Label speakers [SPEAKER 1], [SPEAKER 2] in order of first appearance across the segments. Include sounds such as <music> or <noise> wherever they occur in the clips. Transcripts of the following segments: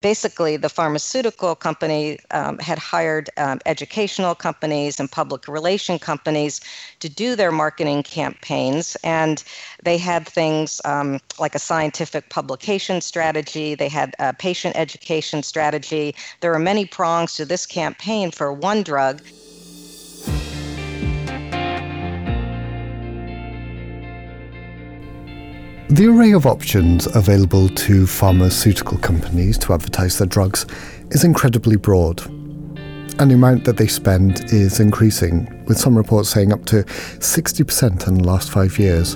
[SPEAKER 1] basically the pharmaceutical company um, had hired um, educational companies and public relation companies to do their marketing campaigns and they had things um, like a scientific publication strategy they had a patient education strategy. There are many prongs to this campaign for one drug
[SPEAKER 2] The array of options available to pharmaceutical companies to advertise their drugs is incredibly broad. And the amount that they spend is increasing, with some reports saying up to 60% in the last five years.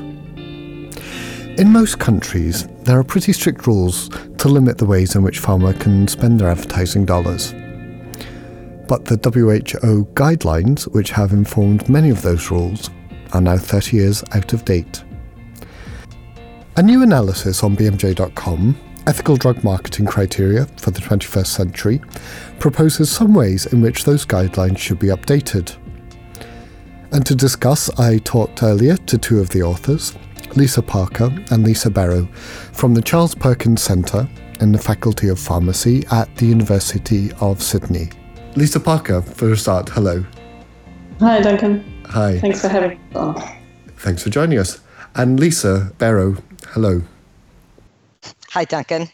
[SPEAKER 2] In most countries, there are pretty strict rules to limit the ways in which pharma can spend their advertising dollars. But the WHO guidelines, which have informed many of those rules, are now 30 years out of date. A new analysis on BMJ.com, Ethical Drug Marketing Criteria for the 21st Century, proposes some ways in which those guidelines should be updated. And to discuss, I talked earlier to two of the authors, Lisa Parker and Lisa Bero, from the Charles Perkins Centre in the Faculty of Pharmacy at the University of Sydney. Lisa Parker, for a start, hello.
[SPEAKER 3] Hi, Duncan.
[SPEAKER 2] Hi.
[SPEAKER 3] Thanks for having me on.
[SPEAKER 2] Thanks for joining us. And Lisa Bero, Hello.
[SPEAKER 1] Hi, Duncan.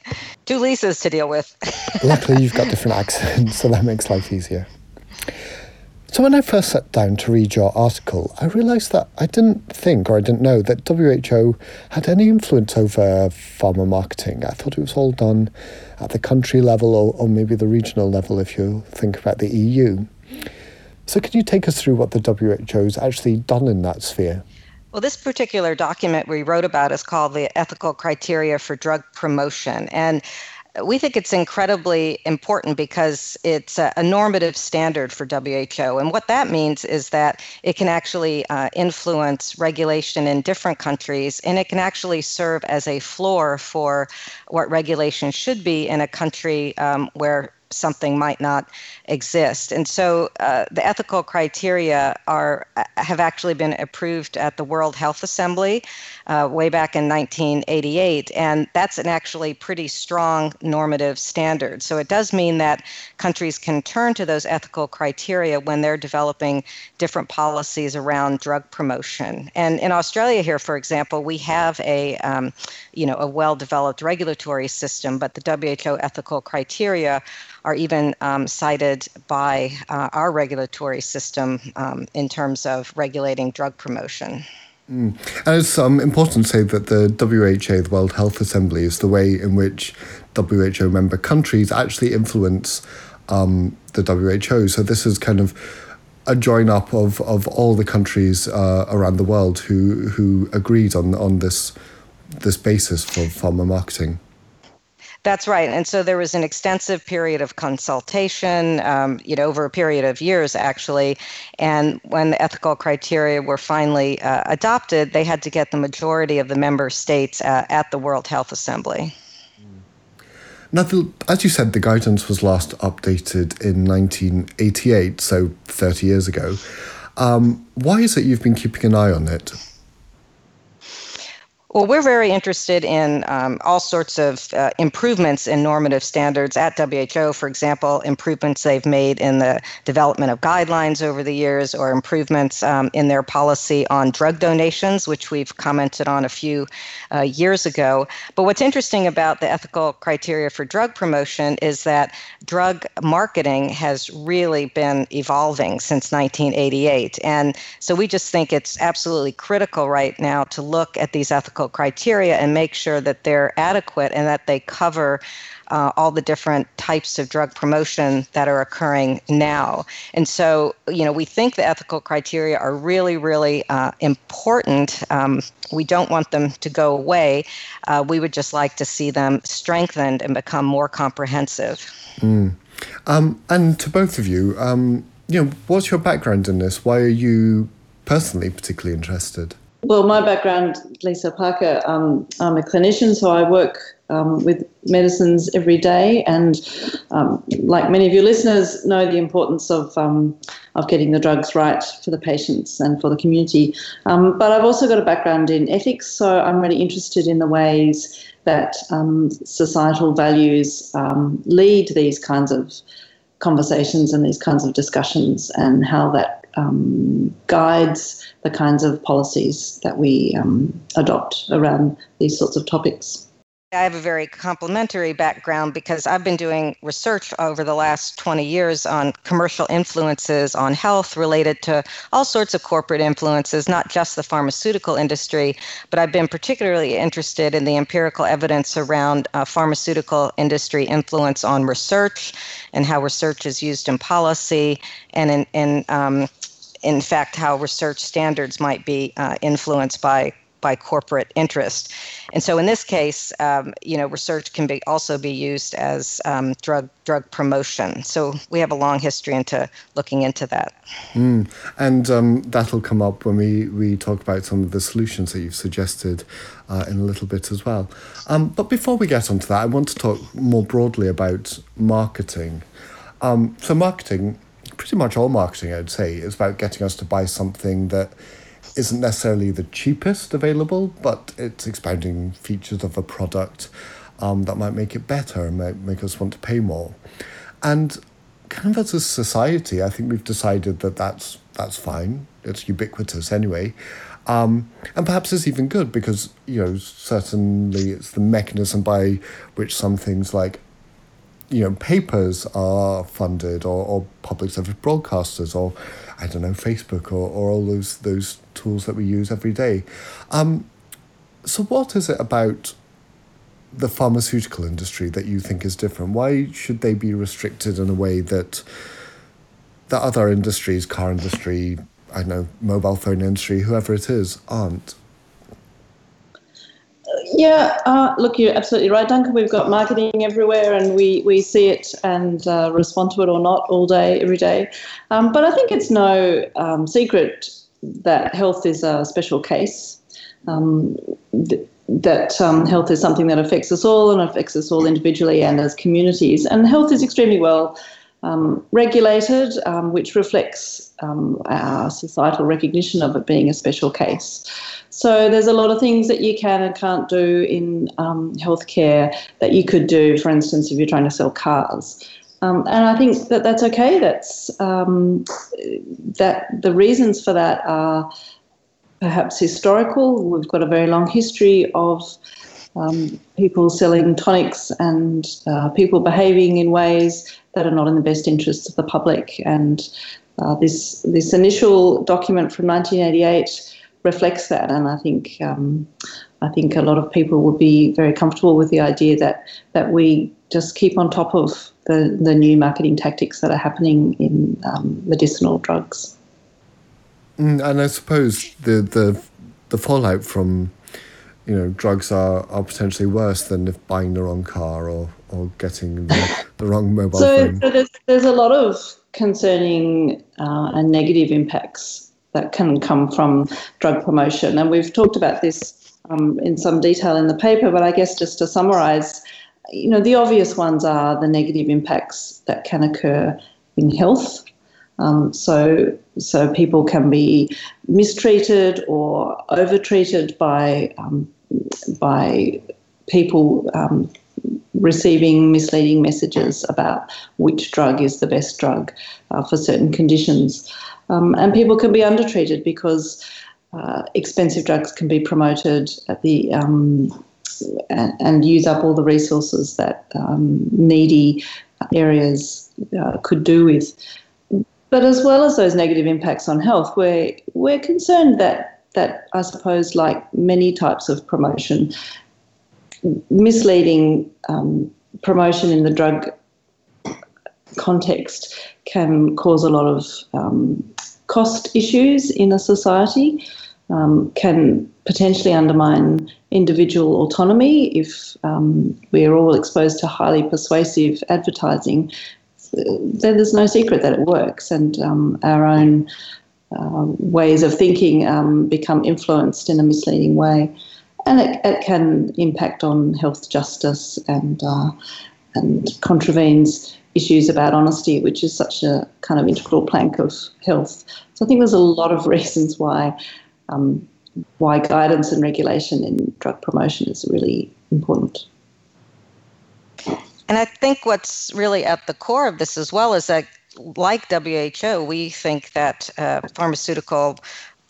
[SPEAKER 1] Two Lisas to deal with. <laughs>
[SPEAKER 2] Luckily, you've got different accents, so that makes life easier. So, when I first sat down to read your article, I realised that I didn't think or I didn't know that WHO had any influence over pharma marketing. I thought it was all done at the country level or, or maybe the regional level if you think about the EU. So, can you take us through what the WHO has actually done in that sphere?
[SPEAKER 1] Well, this particular document we wrote about is called the Ethical Criteria for Drug Promotion. And we think it's incredibly important because it's a, a, normative standard for WHO. And what that means is that it can actually uh, influence regulation in different countries, and it can actually serve as a floor for what regulation should be in a country um, where something might not exist. And so uh, the ethical criteria are uh, have actually been approved at the World Health Assembly uh, way back in 1988, and that's an actually pretty strong normative standard. So it does mean that countries can turn to those ethical criteria when they're developing different policies around drug promotion. And in Australia, here, for example, we have a um, you know a well-developed regulatory system, but the WHO ethical criteria are even um, cited by uh, our regulatory system um, in terms of regulating drug promotion.
[SPEAKER 2] Mm. And it's um, important to say that the WHA, the World Health Assembly, is the way in which WHO member countries actually influence um, the WHO. So this is kind of a join up of, of all the countries uh, around the world who who agreed on on this this basis for pharma marketing.
[SPEAKER 1] That's right. And so there was an extensive period of consultation, um, you know, over a period of years, actually. And when the ethical criteria were finally uh, adopted, they had to get the majority of the member states uh, at the World Health Assembly.
[SPEAKER 2] Now, the, as you said, the guidance was last updated in 1988, so 30 years ago. Um, why is it you've been keeping an eye on it?
[SPEAKER 1] Well, we're very interested in um, all sorts of uh, improvements in normative standards at WHO. For example, improvements they've made in the development of guidelines over the years, or improvements um, in their policy on drug donations, which we've commented on a few uh, years ago. But what's interesting about the ethical criteria for drug promotion is that drug marketing has really been evolving since 1988. And so we just think it's absolutely critical right now to look at these ethical criteria and make sure that they're adequate and that they cover uh, all the different types of drug promotion that are occurring now. And so, you know, we think the ethical criteria are really, really uh, important. Um, we don't want them to go away. Uh, we would just like to see them strengthened and become more comprehensive.
[SPEAKER 2] Mm. Um, and to both of you, um, you know, what's your background in this? Why are you personally particularly interested?
[SPEAKER 3] Well, my background, Lisa Parker, um, I'm a clinician, so I work um, with medicines every day, and um, like many of your listeners, know the importance of um, of getting the drugs right for the patients and for the community. Um, but I've also got a background in ethics, so I'm really interested in the ways that um, societal values lead these kinds of conversations and these kinds of discussions, and how that guides the kinds of policies that we um, adopt around these sorts of topics.
[SPEAKER 1] I have a very complementary background because I've been doing research over the last 20 years on commercial influences on health related to all sorts of corporate influences, not just the pharmaceutical industry, but I've been particularly interested in the empirical evidence around uh, pharmaceutical industry influence on research and how research is used in policy and in, in um, in fact, how research standards might be uh, influenced by by corporate interest. And so in this case, um, you know, research can be also be used as um, drug drug promotion. So we have a long history into looking into that.
[SPEAKER 2] Mm. And um, that'll come up when we, we talk about some of the solutions that you've suggested uh, in a little bit as well. Um, but before we get onto that, I want to talk more broadly about marketing. Um, so marketing pretty much all marketing, I'd say, is about getting us to buy something that isn't necessarily the cheapest available, but it's expounding features of a product um, that might make it better and might make us want to pay more. And kind of as a society, I think we've decided that that's that's fine. It's ubiquitous anyway. Um, and perhaps it's even good because, you know, certainly it's the mechanism by which some things like you know, papers are funded or, or public service broadcasters or I don't know, Facebook or, or all those those tools that we use every day. Um, so what is it about the pharmaceutical industry that you think is different? Why should they be restricted in a way that the other industries, car industry, I don't know, mobile phone industry, whoever it is, aren't?
[SPEAKER 3] Yeah, uh, look, you're absolutely right, Duncan. We've got marketing everywhere, and we, we see it and uh, respond to it or not all day, every day. Um, but I think it's no um, secret that health is a special case. Um, th- that um, health is something that affects us all and affects us all individually and as communities. And health is extremely well um, regulated, um, which reflects um, our societal recognition of it being a special case. So there's a lot of things that you can and can't do in um, healthcare that you could do, for instance, if you're trying to sell cars. Um, and I think that that's okay. That's um, that the reasons for that are perhaps historical. We've got a very long history of um, people selling tonics and uh, people behaving in ways that are not in the best interests of the public. And uh, this this initial document from 1988 reflects that, and I think um, I think a lot of people would be very comfortable with the idea that that we just keep on top of the the new marketing tactics that are happening in um, medicinal drugs.
[SPEAKER 2] Mm, and I suppose the the the fallout from you know drugs are, are potentially worse than if buying the wrong car or or getting the, <laughs> the wrong mobile
[SPEAKER 3] so,
[SPEAKER 2] phone.
[SPEAKER 3] So there's there's a lot of concerning uh, and negative impacts that can come from drug promotion. And we've talked about this um, in some detail in the paper, but I guess just to summarize, you know, the obvious ones are the negative impacts that can occur in health. Um, so, so people can be mistreated or overtreated by um, by people um, receiving misleading messages about which drug is the best drug uh, for certain conditions. Um, and people can be undertreated because uh, expensive drugs can be promoted at the um, and, and, use up all the resources that um, needy areas uh, could do with. But as well as those negative impacts on health, we're we're concerned that that I suppose, like many types of promotion, misleading um, promotion in the drug context can cause a lot of um, cost issues in a society, um, can potentially undermine individual autonomy if um, we're all exposed to highly persuasive advertising. Then there's no secret that it works, and um, our own ways of thinking um, become influenced in a misleading way, and it, it can impact on health justice and uh, and contravenes issues about honesty, which is such a kind of integral plank of health. So I think there's a lot of <laughs> reasons why um, why guidance and regulation in drug promotion is really important.
[SPEAKER 1] And I think what's really at the core of this as well is that, like WHO, we think that uh, pharmaceutical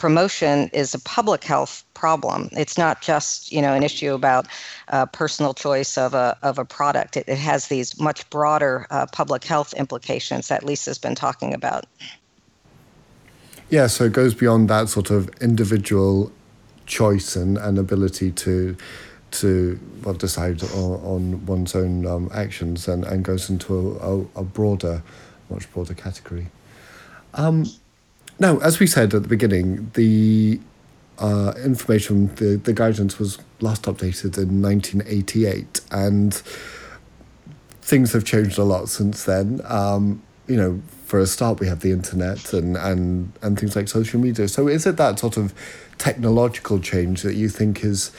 [SPEAKER 1] promotion is a public health problem. It's not just you know an issue about uh, personal choice of a of a product. It, it has these much broader uh, public health implications that Lisa's been talking about.
[SPEAKER 2] Yeah, so it goes beyond that sort of individual choice and, and ability to to well, decide on, on one's own um, actions and, and goes into a, a, a broader, much broader category. Um, now, as we said at the beginning, the uh, information, the, the guidance was last updated in 1988, and things have changed a lot since then. Um, you know, for a start, we have the internet and, and, and things like social media. So, is it that sort of technological change that you think is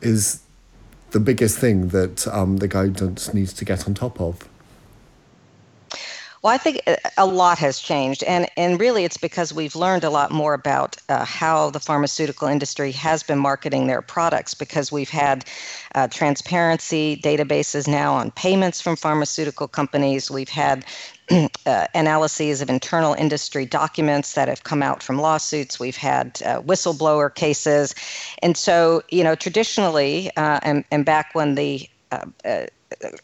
[SPEAKER 2] is the biggest thing that um, the guidance needs to get on top of?
[SPEAKER 1] Well, I think a lot has changed, and and really it's because we've learned a lot more about uh, how the pharmaceutical industry has been marketing their products. Because we've had uh, transparency databases now on payments from pharmaceutical companies. We've had <clears throat> uh, analyses of internal industry documents that have come out from lawsuits. We've had uh, whistleblower cases. And so, you know, traditionally, uh, and, and back when the uh, uh,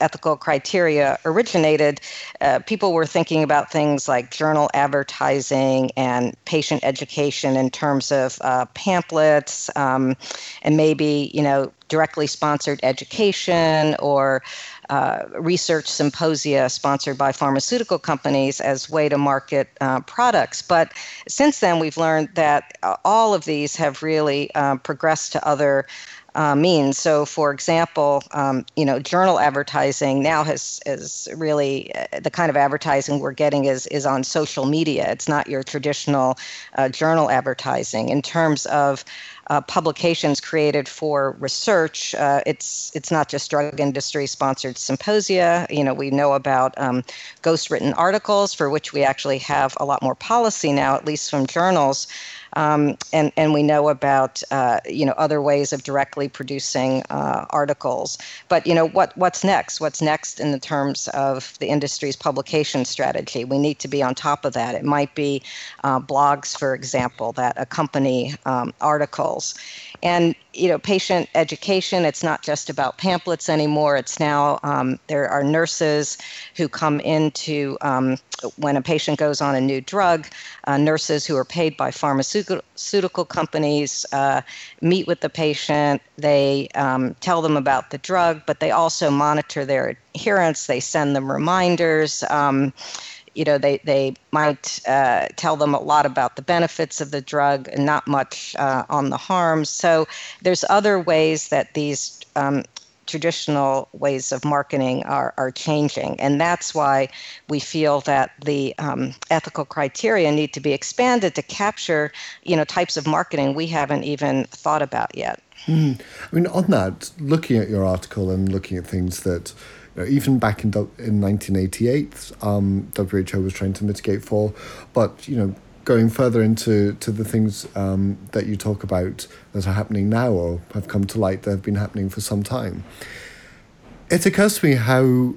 [SPEAKER 1] ethical criteria originated, uh, people were thinking about things like journal advertising and patient education in terms of uh, pamphlets um, and maybe, you know, directly sponsored education or uh, research symposia sponsored by pharmaceutical companies as way to market uh, products. But since then, we've learned that uh, all of these have really uh, progressed to other uh, means. So, for example, um, you know, journal advertising now has is really uh, the kind of advertising we're getting is is on social media. It's not your traditional uh, journal advertising. In terms of uh, publications created for research. Uh, it's it's not just drug industry sponsored symposia. You know, we know about um, ghost written articles for which we actually have a lot more policy now, at least from journals. Um, and and we know about uh, you know other ways of directly producing uh, articles. But you know what what's next? What's next in the terms of the industry's publication strategy? We need to be on top of that. It might be uh, blogs, for example, that accompany um, articles. And you know, patient education. It's not just about pamphlets anymore. It's now um, there are nurses who come into um, when a patient goes on a new drug. Uh, nurses who are paid by pharmaceutical companies uh, meet with the patient. They um, tell them about the drug, but they also monitor their adherence. They send them reminders. You know, they, they might uh, tell them a lot about the benefits of the drug and not much uh, on the harms. So there's other ways that these um, traditional ways of marketing are, are changing. And that's why we feel that the um, ethical criteria need to be expanded to capture, you know, types of marketing we haven't even thought about yet.
[SPEAKER 2] Mm. I mean, on that, looking at your article and looking at things that know, even back in in 1988, um, WHO was trying to mitigate for, but you know, going further into to the things um, that you talk about that are happening now or have come to light that have been happening for some time, it occurs to me how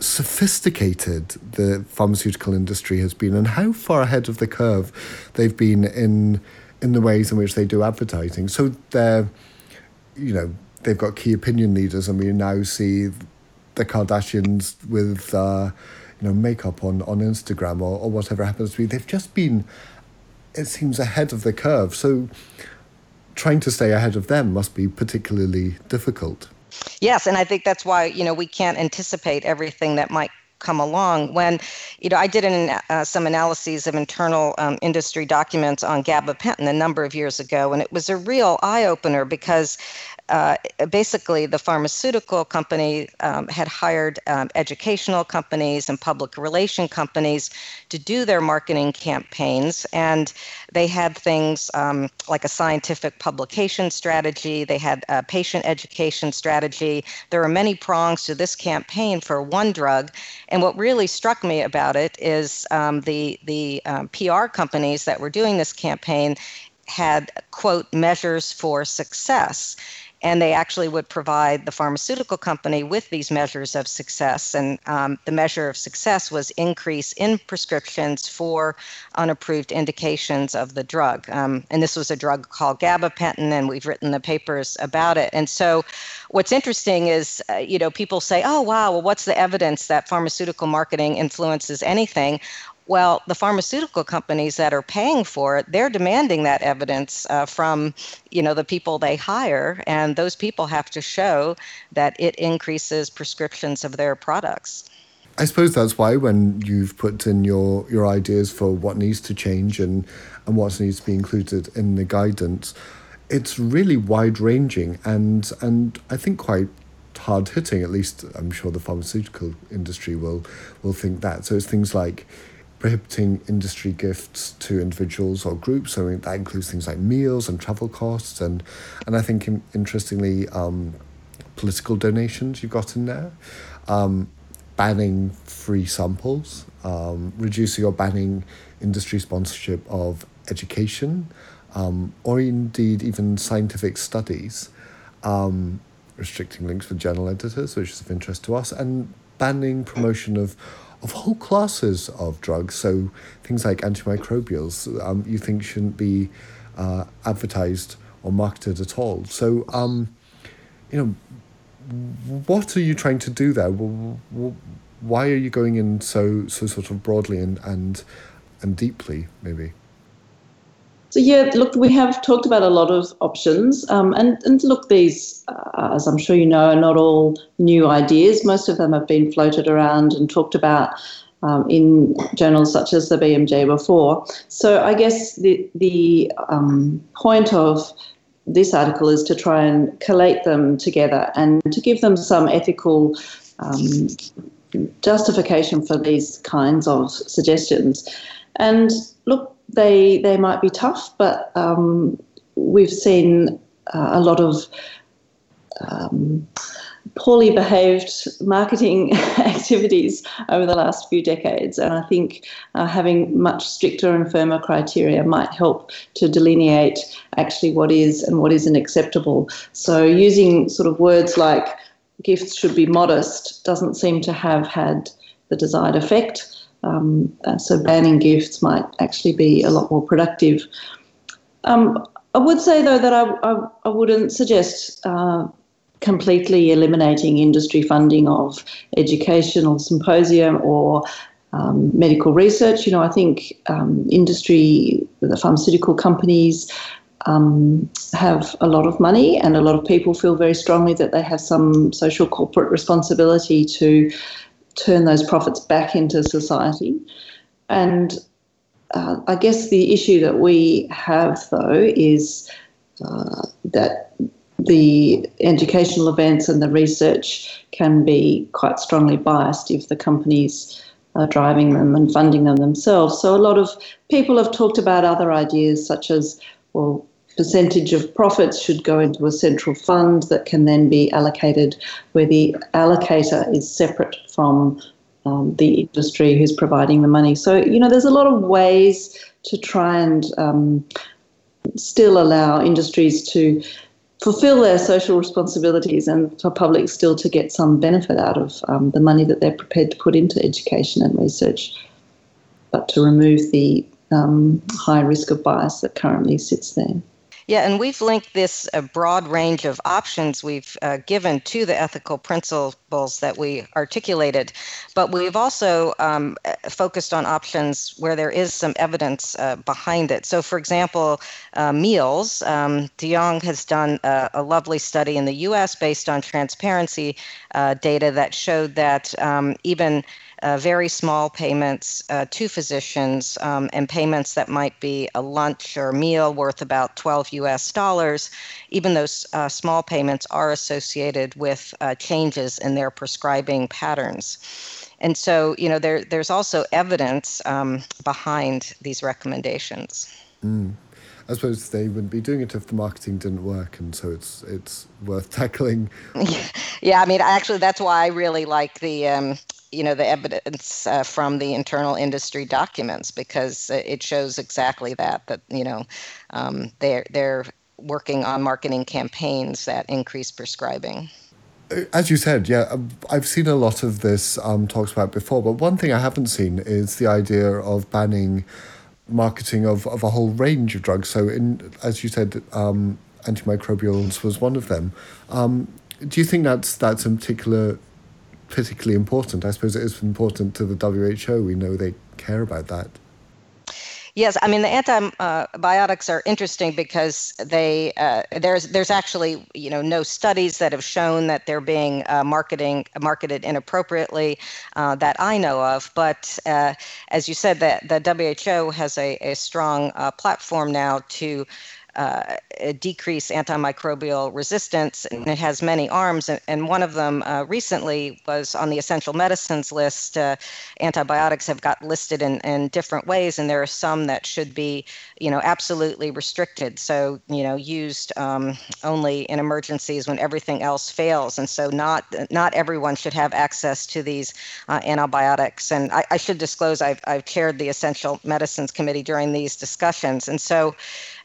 [SPEAKER 2] sophisticated the pharmaceutical industry has been and how far ahead of the curve they've been in in the ways in which they do advertising. So they're, you know, they've got key opinion leaders, and we now see the Kardashians with uh, you know makeup on on Instagram or, or whatever happens to be. They've just been, it seems, ahead of the curve. So trying to stay ahead of them must be particularly difficult.
[SPEAKER 1] Yes, and I think that's why you know we can't anticipate everything that might come along. When, you know, I did an, uh, some analyses of internal um, industry documents on gabapentin a number of years ago, and it was a real eye opener because uh, basically the pharmaceutical company um, had hired um, educational companies and public relation companies to do their marketing campaigns and they had things um, like a scientific publication strategy they had a patient education strategy there are many prongs to this campaign for one drug and what really struck me about it is um, the the um, pr companies that were doing this campaign had quote measures for success and they actually would provide the pharmaceutical company with these measures of success. And um, the measure of success was increase in prescriptions for unapproved indications of the drug. Um, and this was a drug called gabapentin, and we've written the papers about it. And so, what's interesting is, uh, you know, people say, "Oh, wow, well, what's the evidence that pharmaceutical marketing influences anything?" Well, the pharmaceutical companies that are paying for it, they're demanding that evidence uh, from, you know, the people they hire, and those people have to show that it increases prescriptions of their products.
[SPEAKER 2] I suppose that's why when you've put in your, your ideas for what needs to change and, and what needs to be included in the guidance, it's really wide ranging and and I think quite hard hitting. At least I'm sure the pharmaceutical industry will will think that. So it's things like prohibiting industry gifts to individuals or groups. So that includes things like meals and travel costs, and and I think in, interestingly, um, political donations you've got in there, um, banning free samples, um, reducing or banning industry sponsorship of education, um, or indeed even scientific studies. Um, restricting links with journal editors, which is of interest to us, and banning promotion of of whole classes of drugs. So things like antimicrobials, um, you think shouldn't be uh, advertised or marketed at all. So, um, you know, what are you trying to do there? Why are you going in so so sort of broadly and and and deeply, maybe?
[SPEAKER 3] So yeah, look, we have talked about a lot of options, um, and and look, these, uh, as I'm sure you know, are not all new ideas. Most of them have been floated around and talked about um, in journals such as the BMJ before. So I guess the the um, point of this article is to try and collate them together and to give them some ethical um, justification for these kinds of suggestions. And look, they they might be tough, but um, we've seen uh, a lot of um, poorly behaved marketing <laughs> activities over the last few decades, and I think uh, having much stricter and firmer criteria might help to delineate actually what is and what isn't acceptable. So using sort of words like gifts should be modest doesn't seem to have had the desired effect. Um, uh, so banning gifts might actually be a lot more productive. Um, I would say though that I, I, I wouldn't suggest uh, completely eliminating industry funding of educational symposium or um, medical research. You know, I think um, industry, the pharmaceutical companies, um, have a lot of money, and a lot of people feel very strongly that they have some social corporate responsibility to turn those profits back into society. And uh, I guess the issue that we have, though, is uh, that the educational events and the research can be quite strongly biased if the companies are driving them and funding them themselves. So a lot of people have talked about other ideas, such as, well, percentage of profits should go into a central fund that can then be allocated where the allocator is separate from um, the industry who's providing the money. So, you know, there's a lot of ways to try and um, still allow industries to fulfill their social responsibilities and for public still to get some benefit out of um, the money that they're prepared to put into education and research, but to remove the um, high risk of bias that currently sits there.
[SPEAKER 1] Yeah, and we've linked this uh, broad range of options we've uh, given to the ethical principles that we articulated, but we've also um, focused on options where there is some evidence uh, behind it. So, for example, uh, meals. Um, De Jong has done a, a, lovely study in the US based on transparency uh, data that showed that um, even uh, very small payments uh, to physicians um, and payments that might be a lunch or a meal worth about 12 US dollars, even those uh, small payments are associated with uh, changes in their prescribing patterns. And so, you know, there, there's also evidence um, behind these recommendations.
[SPEAKER 2] Mm. I suppose they wouldn't be doing it if the marketing didn't work, and so it's it's worth <laughs> tackling. <laughs>
[SPEAKER 1] Yeah, I mean, actually, that's why I really like the um, you know the evidence uh, from the internal industry documents because it shows exactly that that you know um, they're they're working on marketing campaigns that increase prescribing.
[SPEAKER 2] As you said, yeah, um, I've seen a lot of this um, talks about before, but one thing I haven't seen is the idea of banning marketing of, of a whole range of drugs. So, in as you said, um, antimicrobials was one of them. Um, do you think that's that's particular particularly important. I suppose it is important to the WHO. We know they care about that.
[SPEAKER 1] Yes, I mean the antibiotics are interesting because they uh, there's there's actually you know no studies that have shown that they're being uh, marketing marketed inappropriately uh, that I know of. But uh, as you said, that the WHO has a, a strong uh, platform now to uh, decrease antimicrobial resistance, and it has many arms. And, and one of them uh, recently was on the essential medicines list. Uh, antibiotics have got listed in, in different ways, and there are some that should be, you know, absolutely restricted. So, you know, used um, only in emergencies when everything else fails. And so, not not everyone should have access to these uh, antibiotics. And I, I should disclose, I've I've chaired the essential medicines committee during these discussions, and so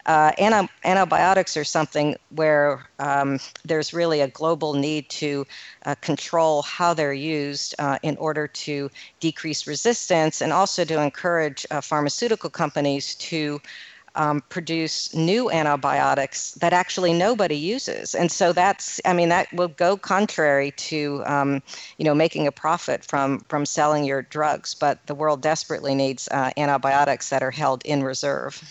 [SPEAKER 1] uh, anti- antibiotics are something where um, there's really a global need to uh, control how they're used uh, in order to decrease resistance and also to encourage uh, pharmaceutical companies to um, produce new antibiotics that actually nobody uses, and so that's I mean that will go contrary to um, you know making a profit from from selling your drugs. But the world desperately needs uh, antibiotics that are held in reserve.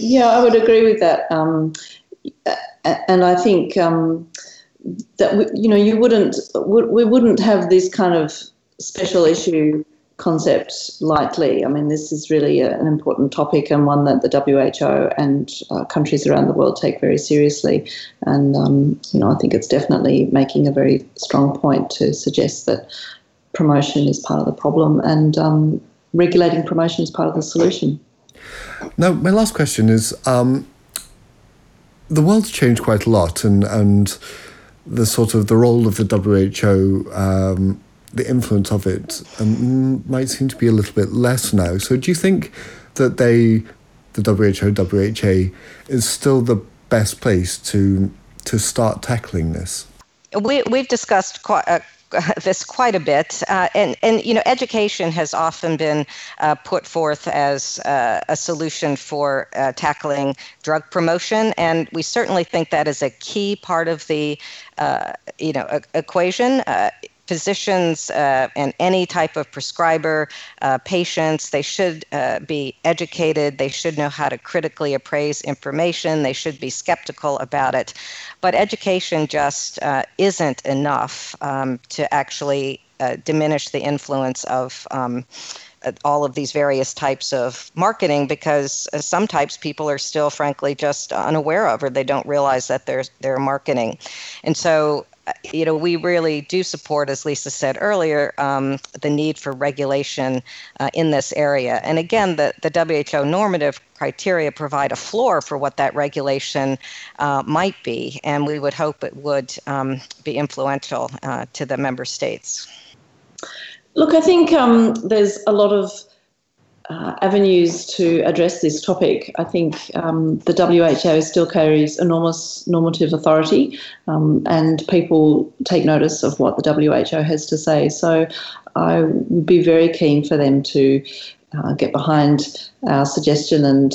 [SPEAKER 3] Yeah, I would agree with that. Um, and I think um, that we, you know you wouldn't we wouldn't have this kind of special issue concept lightly. I mean, this is really an important topic and one that the WHO and uh, countries around the world take very seriously. And um, you know, I think it's definitely making a very strong point to suggest that promotion is part of the problem and um, regulating promotion is part of the solution.
[SPEAKER 2] Now, my last question is um, the world's changed quite a lot, and, and the sort of the role of the WHO, um, the influence of it, um, might seem to be a little bit less now. So, do you think that they, the WHO, WHA, is still the best place to to start tackling this?
[SPEAKER 1] We, we've discussed quite, uh, <laughs> this quite a bit, uh, and and you know, education has often been uh, put forth as uh, a solution for uh, tackling drug promotion, and we certainly think that is a key part of the uh, you know equation. Uh, physicians uh, and any type of prescriber, uh, patients, they should uh, be educated. They should know how to critically appraise information. They should be skeptical about it. But education just uh, isn't enough um, to actually uh, diminish the influence of. Um, all of these various types of marketing because uh, some types people are still frankly just unaware of or they don't realize that they're they're marketing and so you know, we really do support, as Lisa said earlier, um, the need for regulation uh, in this area. And again, the, the WHO normative criteria provide a floor for what that regulation uh, might be, and we would hope it would um, be influential uh, to the member states.
[SPEAKER 3] Look, I think um, there's a lot of uh, avenues to address this topic. I think um, the WHO still carries enormous normative authority, um, and people take notice of what the WHO has to say. So I would be very keen for them to uh, get behind our suggestion and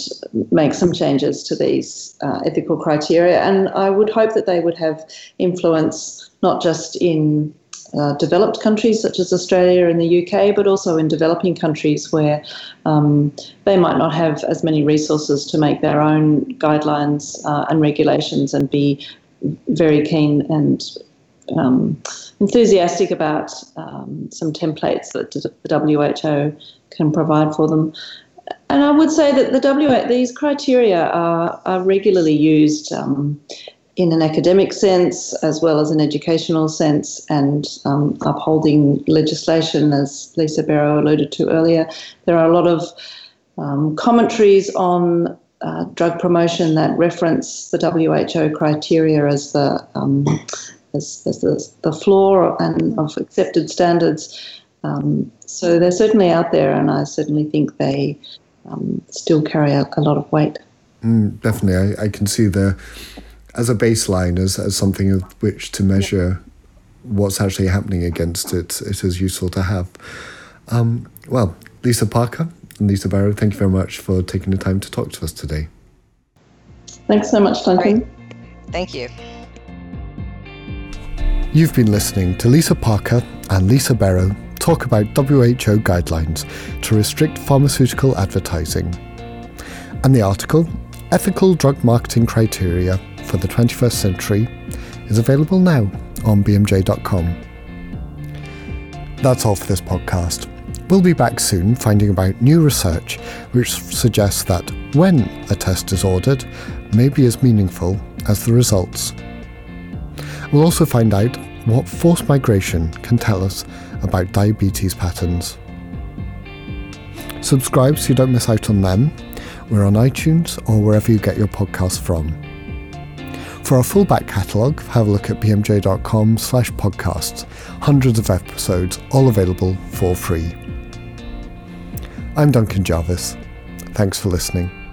[SPEAKER 3] make some changes to these uh, ethical criteria. And I would hope that they would have influence not just in uh, developed countries such as Australia and the UK, but also in developing countries where um, they might not have as many resources to make their own guidelines uh, and regulations and be very keen and um, enthusiastic about um, some templates that the WHO can provide for them. And I would say that the WHO, these criteria are, are regularly used um, in an academic sense as well as an educational sense and um, upholding legislation, as Lisa Bero alluded to earlier. There are a lot of um, commentaries on uh, drug promotion that reference the WHO criteria as the um, as, as the, the floor and of accepted standards. Um, so they're certainly out there, and I certainly think they um, still carry a, a, lot of weight.
[SPEAKER 2] Mm, definitely, I, I, can see the as a baseline as, as something of which to measure what's actually happening against it. It is useful to have. Um, well, Lisa Parker and Lisa Bero, thank you very much for taking the time to talk to us today.
[SPEAKER 3] Thanks so much, Duncan. Right.
[SPEAKER 1] Thank you.
[SPEAKER 2] You've been listening to Lisa Parker and Lisa Bero talk about WHO guidelines to restrict pharmaceutical advertising. And the article, Ethical Drug Marketing Criteria for the 21st Century, is available now on bmj.com. That's all for this podcast. We'll be back soon finding about new research which suggests that when a test is ordered may be as meaningful as the results. We'll also find out what forced migration can tell us about diabetes patterns. Subscribe so you don't miss out on them. We're on iTunes or wherever you get your podcasts from. For our full back catalogue, have a look at bmj.com slash podcasts. Hundreds of episodes, all available for free. I'm Duncan Jarvis. Thanks for listening.